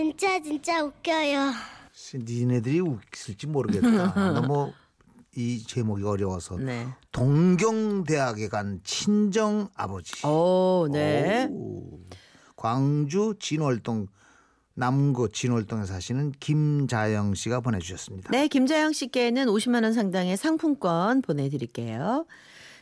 진짜 진짜 웃겨요. 니네들이 웃을지 모르겠다. 너무 이 제목이 어려워서. 네. 동경대학에 간 친정 아버지. 오, 네. 오. 광주 진월동 남구 진월동에 사시는 김자영 씨가 보내주셨습니다. 네, 김자영 씨께는 50만 원 상당의 상품권 보내드릴게요.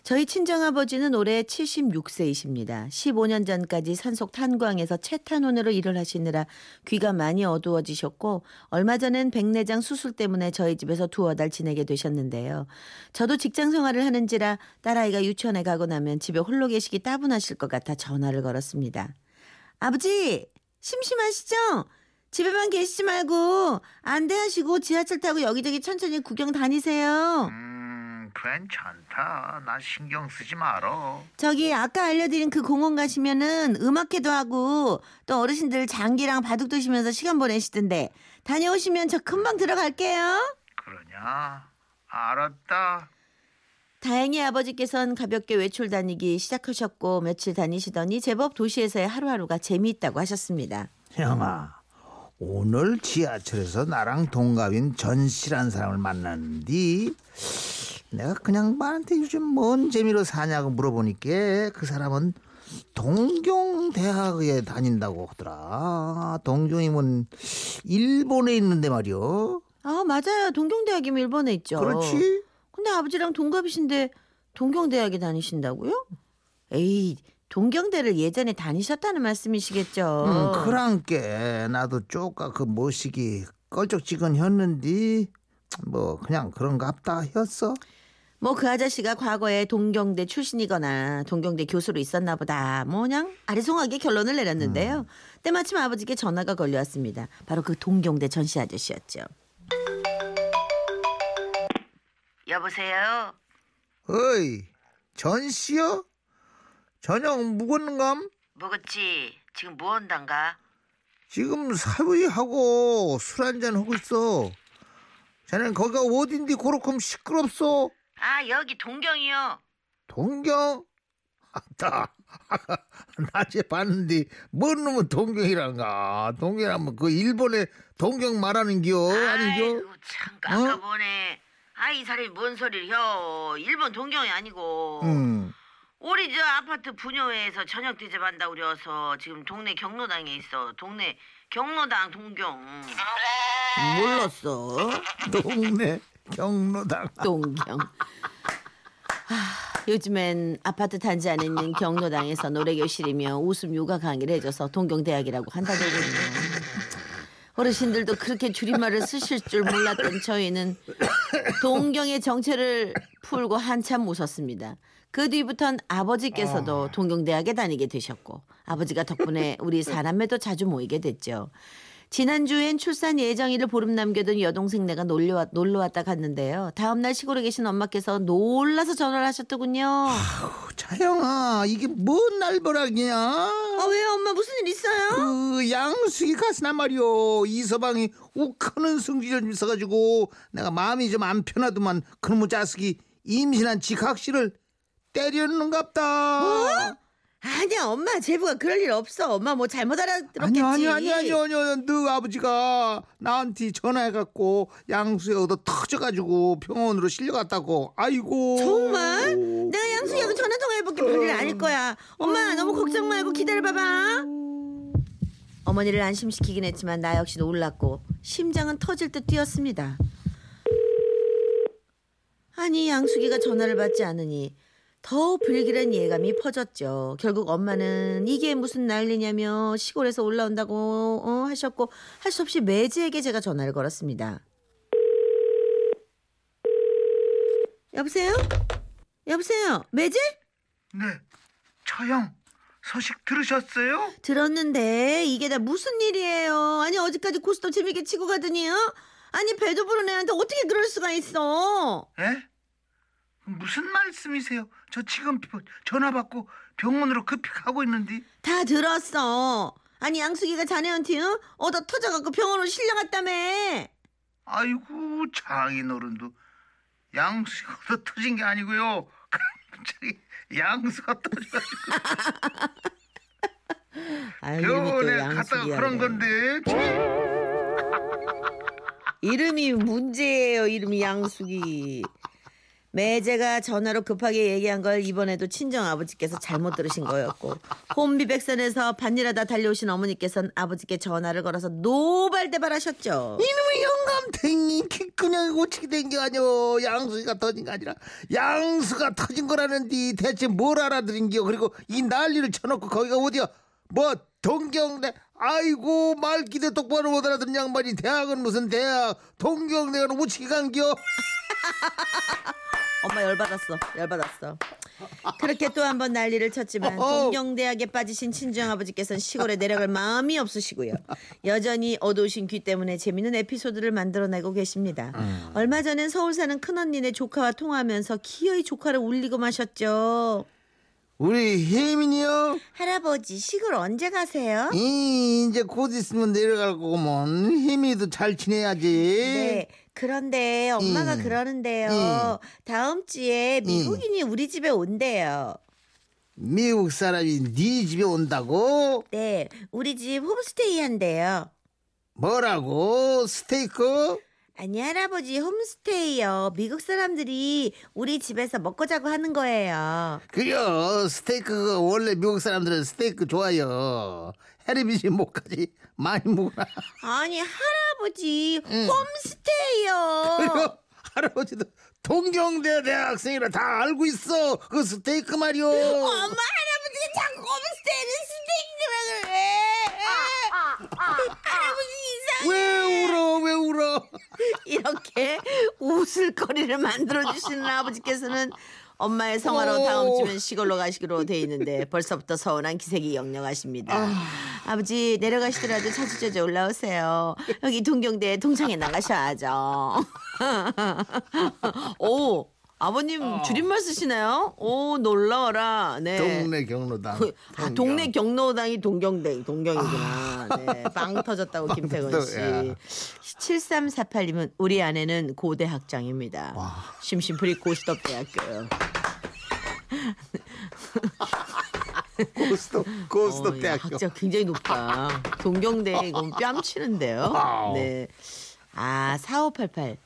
저희 친정아버지는 올해 76세이십니다. 15년 전까지 산속 탄광에서 채탄원으로 일을 하시느라 귀가 많이 어두워지셨고 얼마 전엔 백내장 수술 때문에 저희 집에서 두어 달 지내게 되셨는데요. 저도 직장 생활을 하는지라 딸아이가 유치원에 가고 나면 집에 홀로 계시기 따분하실 것 같아 전화를 걸었습니다. 아버지 심심하시죠? 집에만 계시지 말고 안대하시고 지하철 타고 여기저기 천천히 구경 다니세요. 음, 괜찮다. 나 신경 쓰지 말어. 저기 아까 알려드린 그 공원 가시면은 음악회도 하고 또 어르신들 장기랑 바둑 두시면서 시간 보내시던데 다녀오시면 저 금방 들어갈게요. 그러냐? 알았다. 다행히 아버지께선 가볍게 외출 다니기 시작하셨고 며칠 다니시더니 제법 도시에서의 하루하루가 재미있다고 하셨습니다. 형아, 오늘 지하철에서 나랑 동갑인 전 씨란 사람을 만났는데 내가 그냥 말한테 요즘 뭔 재미로 사냐고 물어보니까 그 사람은 동경대학에 다닌다고 하더라. 동경이면 일본에 있는데 말이요. 아 맞아요 동경대학이면 일본에 있죠. 그렇지? 근데 아버지랑 동갑이신데 동경대학에 다니신다고요? 에이 동경대를 예전에 다니셨다는 말씀이시겠죠. 응, 그랑께 나도 쪼까 그 모시기 껄쩍지근 했는데 뭐 그냥 그런갑다 했어. 뭐 그 아저씨가 과거에 동경대 출신이거나 동경대 교수로 있었나 보다. 뭐 그냥 아리송하게 결론을 내렸는데요. 때마침 아버지께 전화가 걸려왔습니다. 바로 그 동경대 전씨 아저씨였죠. 여보세요? 어이 전 씨요? 저녁 묵었는감? 뭐겠지? 지금 뭐 한단가? 지금 사위하고 술 한잔 하고 있어. 자넨 거기가 어딘데 그렇게 시끄럽소? 아 여기 동경이요. 동경? 아따 낮에 봤는데 뭔 놈은 동경이란가 동경이라면 그 일본의 동경 말하는겨 아닌겨? 참 깜깜하네. 아 이 사람이 뭔 소리를 혀? 일본 동경이 아니고 응. 우리 저 아파트 분녀회에서 저녁 대접한다 그래서 지금 동네 경로당에 있어. 동네 경로당 동경. 몰랐어. 동네 경로당 동경. 하, 요즘엔 아파트 단지 안에 있는 경로당에서 노래교실이며 웃음 요가 강의를 해줘서 동경대학이라고 한다더군요. 어르신들도 그렇게 줄임말을 쓰실 줄 몰랐던 저희는 동경의 정체를 풀고 한참 웃었습니다. 그 뒤부턴 아버지께서도 동경대학에 다니게 되셨고 아버지가 덕분에 우리 사남매도 자주 모이게 됐죠. 지난주엔 출산 예정일을 보름 남겨둔 여동생네가 놀러, 놀러 왔다 갔는데요. 다음날 시골에 계신 엄마께서 놀라서 전화를 하셨더군요. 자영아 이게 뭔 날벼락이냐? 아, 왜요, 엄마? 무슨 일 있어요? 그 양숙이 가시나 말이오 이서방이 욱하는 승질을 좀 있어가지고 내가 마음이 좀 안 편하더만 그놈의 자식이 임신한 지각씨를 때렸는갑다 어? 아니야, 엄마. 제부가 그럴 일 없어. 엄마 뭐 잘못 알아들었겠지. 아니 아니 아니 아니 아니 너 아버지가 나한테 전화해갖고 양수에 얻어 터져가지고 병원으로 실려갔다고 아이고 정말? 내가 양수기하고 전화 통화해볼게 별일 아닐 거야. 엄마 너무 걱정 말고 기다려봐봐. 어머니를 안심시키긴 했지만 나 역시 놀랐고 심장은 터질 듯 뛰었습니다. 아니 양수기가 전화를 받지 않으니 더 불길한 예감이 퍼졌죠. 결국 엄마는 이게 무슨 난리냐며 시골에서 올라온다고 어, 하셨고 할 수 없이 매지에게 제가 전화를 걸었습니다. 여보세요? 여보세요? 매지? 네 처형 소식 들으셨어요? 들었는데 이게 다 무슨 일이에요? 아니 어제까지 고스톱 재밌게 치고 가더니요? 아니 배도 부른 애한테 어떻게 그럴 수가 있어? 예? 무슨 말씀이세요? 저 지금 전화 받고 병원으로 급히 가고 있는데 다 들었어. 아니 양숙이가 자네한테 응? 얻어 터져갖고 병원으로 실려갔다며. 아이고 장인어른도 양수가 얻어 터진 게 아니고요 갑자기 양수가 터져가지고 겨울에 갔다가. 그런 건데 이름이 문제예요. 이름이 양숙이. 매제가 전화로 급하게 얘기한 걸 이번에도 친정 아버지께서 잘못 들으신 거였고 혼비백산에서 반일하다 달려오신 어머니께서는 아버지께 전화를 걸어서 노발대발하셨죠. 이놈의 영감탱이 퀴끄냥 고치게 된 게 아니오. 양수가 터진 게 아니라 양수가 터진 거라는디 대체 뭘 알아들인겨 그리고 이 난리를 쳐놓고 거기가 어디야? 뭐 동경대? 아이고 말기대 똑바로 못 알아듣는 양반이 대학은 무슨 대학? 동경대가 무치게 간겨 엄마 열받았어. 열받았어. 그렇게 또 한 번 난리를 쳤지만. 동경대학에 빠지신 친정 아버지께서는 시골에 내려갈 마음이 없으시고요. 여전히 어두우신 귀 때문에 재밌는 에피소드를 만들어내고 계십니다. 얼마 전엔 서울 사는 큰언니네 조카와 통화하면서 기어이 조카를 울리고 마셨죠. 우리 혜민이요 할아버지 시골 언제 가세요? 이 이제 곧 있으면 내려갈 거구먼 혜민이도 잘 지내야지 네. 그런데 엄마가 음. 그러는데요. 다음 주에 미국인이 우리 집에 온대요. 미국 사람이 네 집에 온다고 네, 우리 집 홈스테이 한대요. 뭐라고 스테이크 아니 할아버지 홈스테이요. 미국 사람들이 우리 집에서 먹고 자고 하는 거예요. 그려 스테이크가 원래 미국 사람들은 스테이크 좋아요 해리비지 목까지 많이 먹나 아니 할아버지 홈스테이요. 그리고 할아버지도 동경대 대학생이라 다 알고 있어 그 스테이크 말이요 엄마 할아버지가 자꾸 홈스테이는 스테이크라 그래. 할아버지 이상. 왜 울어 왜 울어 이렇게 웃을 거리를 만들어 주시는 아버지께서는 엄마의 성화로 오. 다음 주면 시골로 가시기로 돼 있는데 벌써부터 서운한 기색이 역력하십니다. 아. 버지 내려가시더라도 차주저저 올라오세요. 여기 동경대 동창회 나가셔야죠. 오 아버님 줄임말 쓰시나요? 오 놀라워라. 네. 동네 경로당 그, 아, 동네 경로당이 동경대 동경이구나. 네, 빵 터졌다고 김태건 또, 씨. 야. 7348님은 우리 아내는 고대 학장입니다. 심심풀이 고스톱 대학교요. 고스톱 고스톱 어, 야, 대학교 학장 굉장히 높다. 동경대 이건 뺨치는데요. 네. 아, 4588.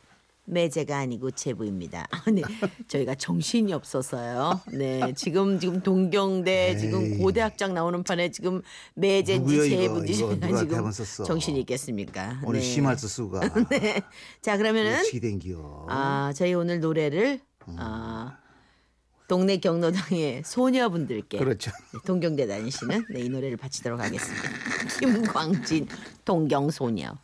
매제가 아니고 제부입니다. 아, 네. 저희가 정신이 없어서요. 네. 지금 지금 동경대 지금 고대 학장 나오는 판에 지금 매제인지? 제부인지 이거 제가 지금? 정신이 있겠습니까? 오늘 네. 심할수 수가 네. 자, 그러면은 아, 저희 오늘 노래를 아, 동네 경로당의 소녀분들께 그렇죠 네, 동경대 다니시는 네, 이 노래를 바치도록 하겠습니다. 김광진 동경소녀.